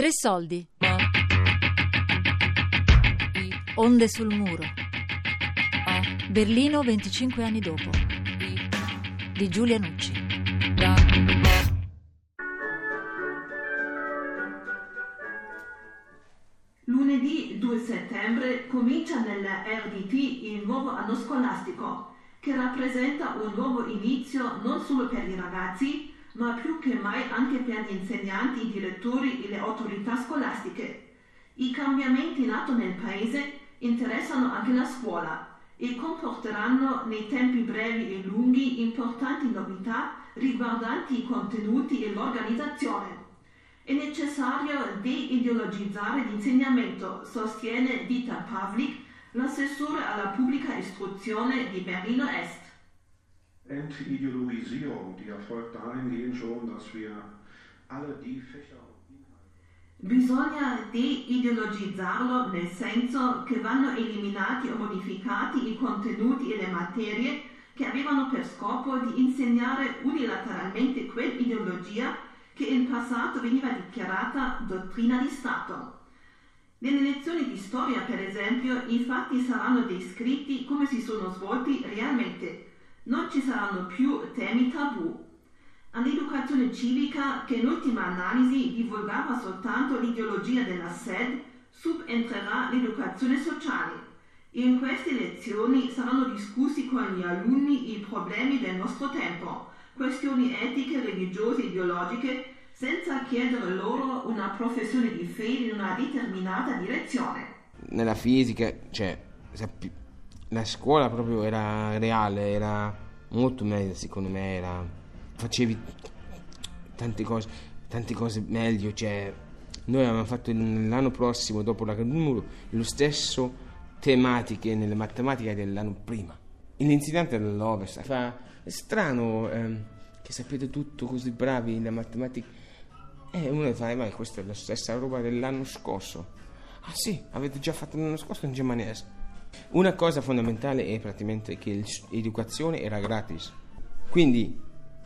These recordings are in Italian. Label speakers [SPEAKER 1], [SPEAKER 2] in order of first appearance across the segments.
[SPEAKER 1] Tre soldi. Onde sul muro. Berlino 25 anni dopo. Di Giulia Nucci.
[SPEAKER 2] Lunedì 2 settembre comincia nella RDT il nuovo anno scolastico, che rappresenta un nuovo inizio non solo per i ragazzi, ma più che mai anche per gli insegnanti, i direttori e le autorità scolastiche. I cambiamenti nati nel paese interessano anche la scuola e comporteranno nei tempi brevi e lunghi importanti novità riguardanti i contenuti e l'organizzazione. È necessario deideologizzare l'insegnamento, sostiene Dita Pavlik, l'assessore alla pubblica istruzione di Berlino Est.
[SPEAKER 3] Entideologisierung, die erfolgt dahingehend schon, dass wir alle die Fächer
[SPEAKER 2] Bisogna deideologizzarlo nel senso che vanno eliminati o modificati i contenuti e le materie che avevano per scopo di insegnare unilateralmente quell'ideologia che in passato veniva dichiarata dottrina di Stato. Nelle lezioni di storia, per esempio, i fatti saranno descritti come si sono svolti realmente. Non ci saranno più temi tabù. All'educazione civica, che in ultima analisi divulgava soltanto l'ideologia della SED, subentrerà l'educazione sociale. In queste lezioni saranno discussi con gli alunni i problemi del nostro tempo, questioni etiche, religiose, ideologiche, senza chiedere loro una professione di fede in una determinata direzione.
[SPEAKER 4] Nella fisica, cioè, la scuola proprio era reale, era molto meglio secondo me, era facevi tante cose, tante cose meglio. Cioè, noi avevamo fatto l'anno prossimo, dopo la caduta del muro, lo stesso tematiche nelle matematiche dell'anno prima. L'insegnante dell'Ovest fa, è strano ehm, che sapete tutto così bravi nelle matematiche. E uno fa, ma questa è la stessa roba dell'anno scorso. Ah sì, avete già fatto l'anno scorso in germanese. Una cosa fondamentale è praticamente che l'educazione era gratis. Quindi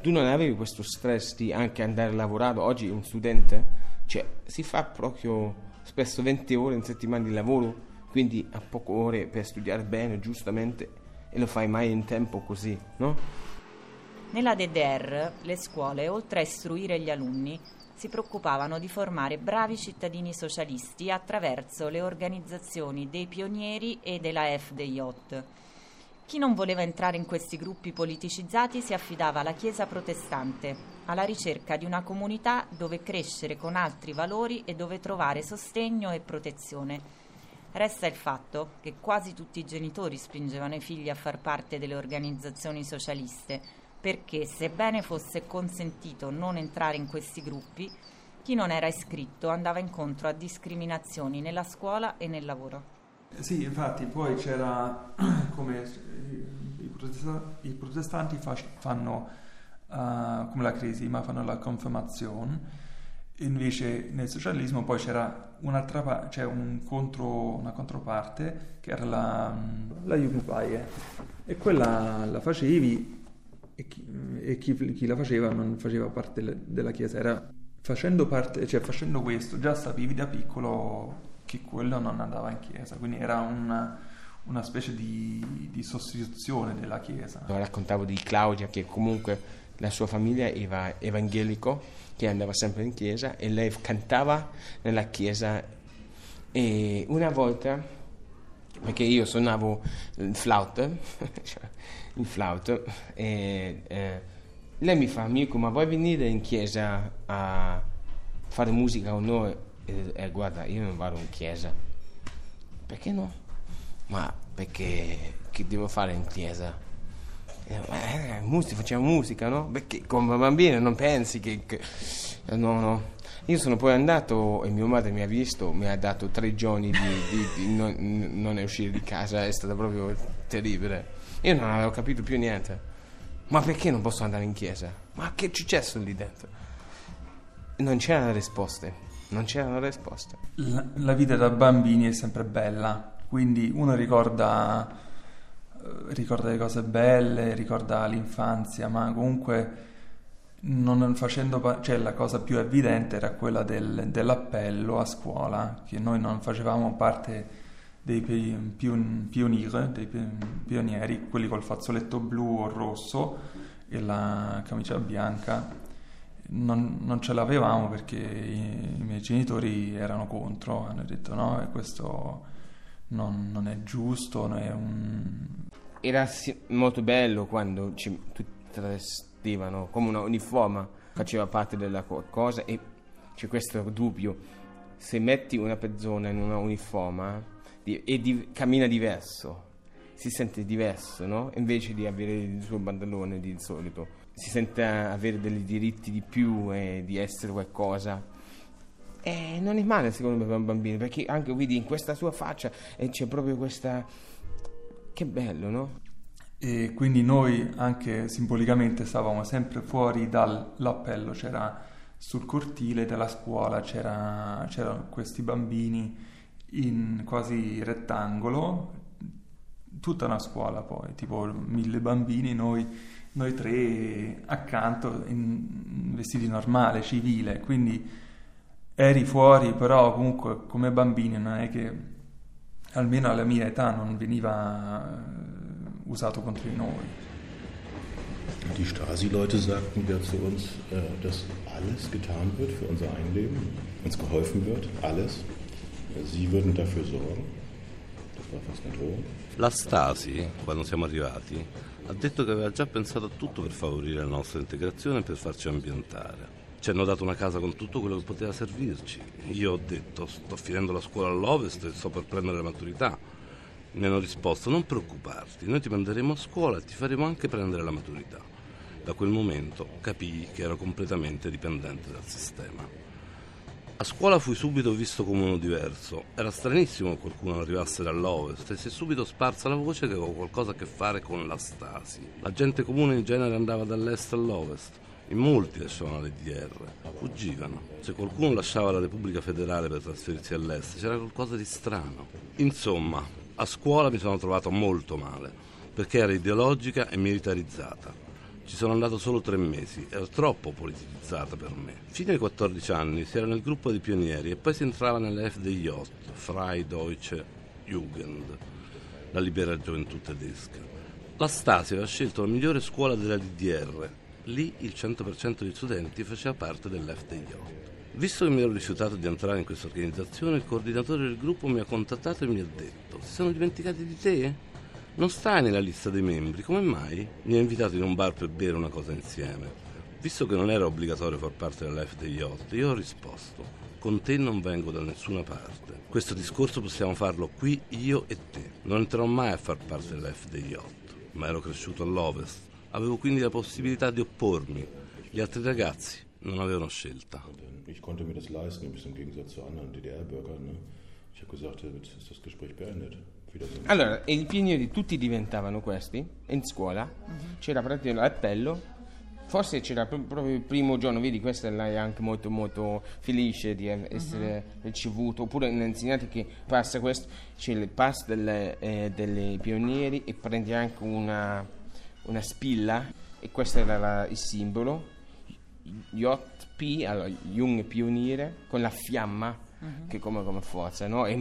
[SPEAKER 4] tu non avevi questo stress di anche andare a lavorare. Oggi un studente cioè, si fa proprio spesso 20 ore in settimana di lavoro, quindi ha poche ore per studiare bene, giustamente, e lo fai mai in tempo così, no?
[SPEAKER 5] Nella DDR le scuole, oltre a istruire gli alunni, si preoccupavano di formare bravi cittadini socialisti attraverso le organizzazioni dei pionieri e della FDJ chi non voleva entrare in questi gruppi politicizzati si affidava alla Chiesa protestante, alla ricerca di una comunità dove crescere con altri valori e dove trovare sostegno e protezione. Resta il fatto che quasi tutti i genitori spingevano i figli a far parte delle organizzazioni socialiste, perché sebbene fosse consentito non entrare in questi gruppi, chi non era iscritto andava incontro a discriminazioni nella scuola e nel lavoro.
[SPEAKER 6] Sì, infatti poi c'era come i, protestanti, i protestanti fanno uh, come la crisi, ma fanno la confermazione. Invece nel socialismo poi c'era un'altra cioè un contro, una controparte che era la, la Jugendweihe e quella la facevi e, chi, e chi, chi, la faceva non faceva parte della chiesa, era facendo, parte, cioè facendo questo già sapevi da piccolo che quello non andava in chiesa, quindi era una, una specie di, di, sostituzione della chiesa.
[SPEAKER 4] Raccontavo di Claudia che comunque la sua famiglia era evangelico, che andava sempre in chiesa e lei cantava nella chiesa e una volta, perché io suonavo il flauto, cioè il flauto, e eh, lei mi fa, amico, ma vuoi venire in chiesa a fare musica con noi? e, e guarda, io non vado in chiesa. Perché no? Ma perché che devo fare in chiesa? Eh, musica, facciamo musica, no? Perché come bambino non pensi che, che, No, no. Io sono poi andato e mia madre mi ha visto, mi ha dato tre giorni di, di, di non, non uscire di casa, è stato proprio terribile. Io non avevo capito più niente. Ma perché non posso andare in chiesa? Ma che è successo lì dentro? Non c'erano risposte non c'erano risposte.
[SPEAKER 6] La, la, vita da bambini è sempre bella, quindi uno ricorda, eh, ricorda le cose belle, ricorda l'infanzia, ma comunque non facendo, pa- cioè la cosa più evidente era quella del, dell'appello a scuola, che noi non facevamo parte dei pion- dei pionieri, quelli col fazzoletto blu o rosso e la camicia bianca. Non, non ce l'avevamo perché i, i, miei genitori erano contro, hanno detto no, questo non, non è giusto, non è un...
[SPEAKER 4] Era molto bello quando ci, tutti travestivano come una uniforme, faceva parte della cosa e c'è questo dubbio, se metti una persona in una uniforme e di, cammina diverso, si sente diverso, no? Invece di avere il suo pantalone di solito, si sente avere dei diritti di più e di essere qualcosa. E non è male secondo me per un bambino, perché anche vedi in questa sua faccia c'è proprio questa... Che bello, no?
[SPEAKER 6] E quindi noi anche simbolicamente stavamo sempre fuori dall'appello, c'era sul cortile della scuola, c'era, questi bambini in quasi rettangolo, tutta una scuola poi, tipo mille bambini, noi, noi tre accanto in vestiti normale, civile, quindi eri fuori, però comunque come bambini non è che almeno alla mia età non veniva usato contro di noi.
[SPEAKER 7] Die Stasi-Leute sagten ja zu uns, äh, dass alles getan wird für unser Einleben, uns geholfen wird, alles. Sie würden dafür sorgen. Das war fast eine Drohung.
[SPEAKER 8] La Stasi, quando siamo arrivati, ha detto che aveva già pensato a tutto per favorire la nostra integrazione e per farci ambientare. Ci hanno dato una casa con tutto quello che poteva servirci. Io ho detto, sto finendo la scuola all'Ovest e sto per prendere la maturità mi hanno risposto non preoccuparti, noi ti manderemo a scuola e ti faremo anche prendere la maturità. Da quel momento capii che ero completamente dipendente dal sistema. A scuola fui subito visto come uno diverso. Era stranissimo che qualcuno arrivasse dall'ovest e si è subito sparsa la voce che avevo qualcosa a che fare con la Stasi. La gente comune in genere andava dall'est all'ovest. In molti lasciavano le DR, fuggivano. Se qualcuno lasciava la Repubblica Federale per trasferirsi all'est, c'era qualcosa di strano. Insomma, a scuola mi sono trovato molto male, perché era ideologica e militarizzata. Ci sono andato solo tre mesi, era troppo politicizzata per me. Fino ai 14 anni si era nel gruppo dei pionieri e poi si entrava nelle FDJ, Freie Deutsche Jugend, la libera gioventù tedesca. La Stasi aveva scelto la migliore scuola della DDR. Lì il 100% degli studenti faceva parte dell'FDJ. Visto che mi ero rifiutato di entrare in questa organizzazione, il coordinatore del gruppo mi ha contattato e mi ha detto: Si sono dimenticati di te? Non stai nella lista dei membri, come mai? Mi ha invitato in un bar per bere una cosa insieme. Visto che non era obbligatorio far parte dell'FDJ, io ho risposto: Con te non vengo da nessuna parte. Questo discorso possiamo farlo qui io e te. Non entrerò mai a far parte dell'FDJ, ma ero cresciuto all'Ovest. Avevo quindi la possibilità di oppormi. Gli altri ragazzi non avevano scelta.
[SPEAKER 7] Ich konnte mir das leisten, im Gegensatz zu anderen DDR-Bürgern. Ne? Ich habe gesagt, damit ist das Gespräch beendet.
[SPEAKER 4] Allora, i pionieri tutti diventavano questi in scuola, c'era praticamente l'appello, forse c'era proprio il primo giorno, vedi, questa è anche molto molto felice di essere uh-huh. ricevuto, oppure un insegnante che passa questo, c'è il pass delle, eh, delle pionieri e prende anche una, una spilla e questo era la, il simbolo JP, allora, Jung pioniere, con la fiamma uh-huh. che come, come forza, no? È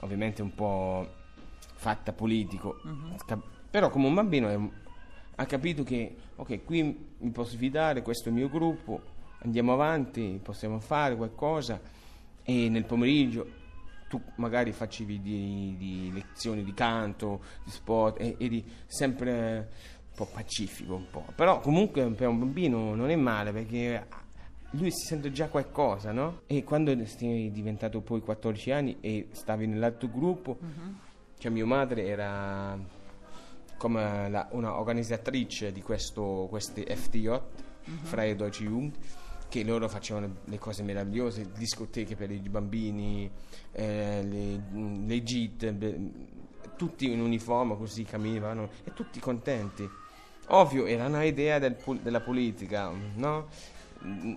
[SPEAKER 4] ovviamente un po' fatta politico, uh-huh. però come un bambino è, ha capito che, ok, qui mi posso fidare, questo è il mio gruppo, andiamo avanti, possiamo fare qualcosa e nel pomeriggio tu magari facevi di, di lezioni di canto, di sport e eri sempre un po' pacifico un po', però comunque per un bambino non è male perché lui si sente già qualcosa, no? E quando sei diventato poi 14 anni e stavi nell'altro gruppo, uh-huh. cioè mia madre era come la, una organizzatrice di questo, questi FTJ, uh-huh. Freie Deutsche Jugend, che loro facevano le cose meravigliose, discoteche per i bambini, eh, le, le gite, tutti in uniforme così camminavano e tutti contenti. Ovvio, era un'idea del, della politica, no?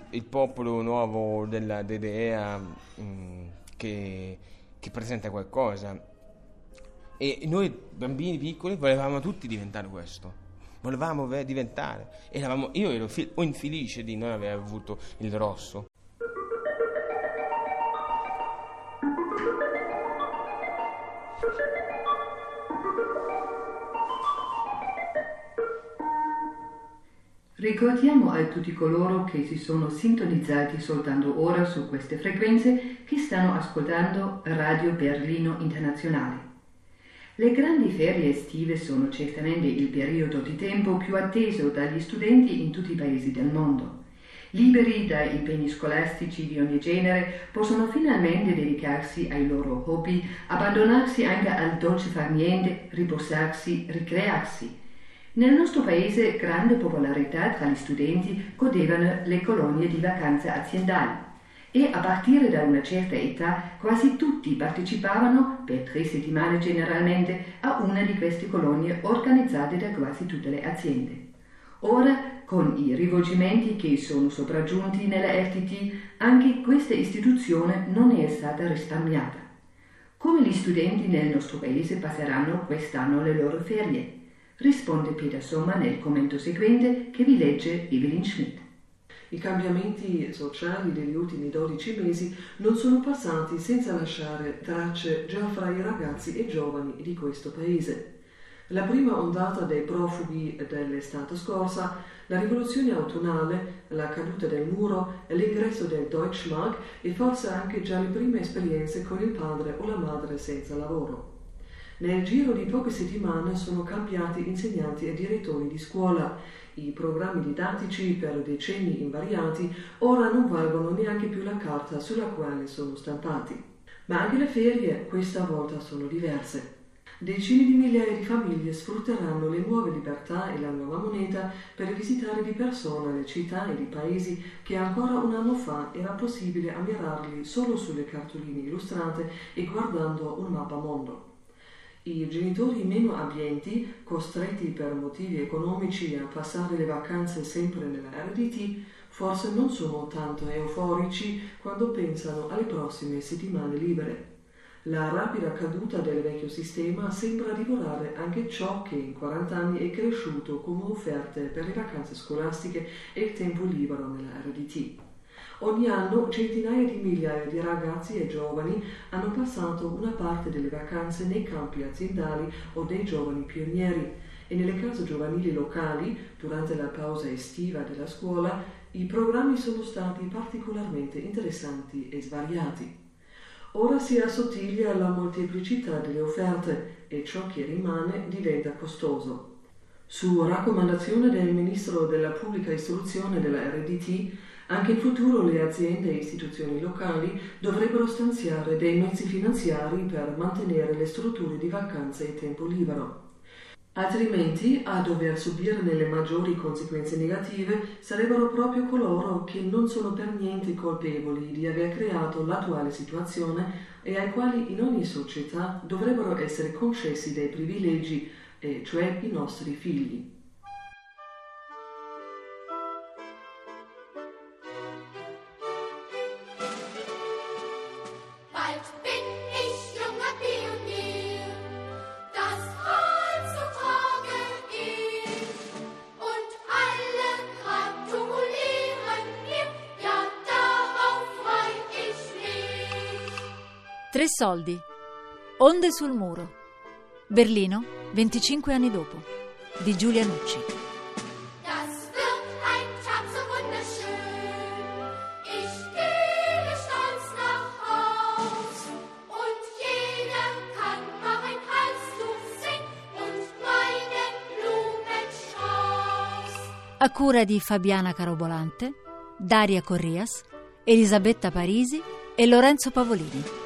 [SPEAKER 4] Il popolo nuovo della DDR mm, che, che presenta qualcosa. E noi bambini piccoli volevamo tutti diventare questo. Volevamo diventare. Eravamo, io ero fi- infelice di non aver avuto il rosso.
[SPEAKER 9] Ricordiamo a tutti coloro che si sono sintonizzati soltanto ora su queste frequenze che stanno ascoltando Radio Berlino Internazionale. Le grandi ferie estive sono certamente il periodo di tempo più atteso dagli studenti in tutti i paesi del mondo. Liberi da impegni scolastici di ogni genere, possono finalmente dedicarsi ai loro hobby, abbandonarsi anche al dolce far niente, riposarsi, ricrearsi nel nostro paese grande popolarità tra gli studenti godevano le colonie di vacanze aziendali e a partire da una certa età quasi tutti partecipavano, per tre settimane generalmente, a una di queste colonie organizzate da quasi tutte le aziende. Ora, con i rivolgimenti che sono sopraggiunti nella RTT, anche questa istituzione non è stata risparmiata. Come gli studenti nel nostro paese passeranno quest'anno le loro ferie? risponde Peter Somma nel commento seguente che vi legge Evelyn Schmidt.
[SPEAKER 10] I cambiamenti sociali degli ultimi 12 mesi non sono passati senza lasciare tracce già fra i ragazzi e giovani di questo paese. La prima ondata dei profughi dell'estate scorsa, la rivoluzione autunnale, la caduta del muro, l'ingresso del Deutschmark e forse anche già le prime esperienze con il padre o la madre senza lavoro. Nel giro di poche settimane sono cambiati insegnanti e direttori di scuola. I programmi didattici, per decenni invariati, ora non valgono neanche più la carta sulla quale sono stampati. Ma anche le ferie questa volta sono diverse. Decine di migliaia di famiglie sfrutteranno le nuove libertà e la nuova moneta per visitare di persona le città e i paesi che ancora un anno fa era possibile ammirarli solo sulle cartoline illustrate e guardando un mappa mondo. I genitori meno abbienti, costretti per motivi economici a passare le vacanze sempre nella RDT, forse non sono tanto euforici quando pensano alle prossime settimane libere. La rapida caduta del vecchio sistema sembra divorare anche ciò che in 40 anni è cresciuto come offerte per le vacanze scolastiche e il tempo libero nella RDT. Ogni anno centinaia di migliaia di ragazzi e giovani hanno passato una parte delle vacanze nei campi aziendali o dei giovani pionieri e nelle case giovanili locali, durante la pausa estiva della scuola, i programmi sono stati particolarmente interessanti e svariati. Ora si assottiglia la molteplicità delle offerte e ciò che rimane diventa costoso. Su raccomandazione del Ministro della Pubblica Istruzione della RDT, anche in futuro le aziende e istituzioni locali dovrebbero stanziare dei mezzi finanziari per mantenere le strutture di vacanze e tempo libero. Altrimenti a dover subirne le maggiori conseguenze negative sarebbero proprio coloro che non sono per niente colpevoli di aver creato l'attuale situazione e ai quali in ogni società dovrebbero essere concessi dei privilegi, e cioè i nostri figli.
[SPEAKER 1] Tre soldi. Onde sul muro. Berlino, 25 anni dopo. Di Giulia Nucci. A cura di Fabiana Carobolante, Daria Corrias, Elisabetta Parisi e Lorenzo Pavolini.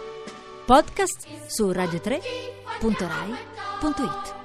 [SPEAKER 1] Podcast su radio3.rai.it.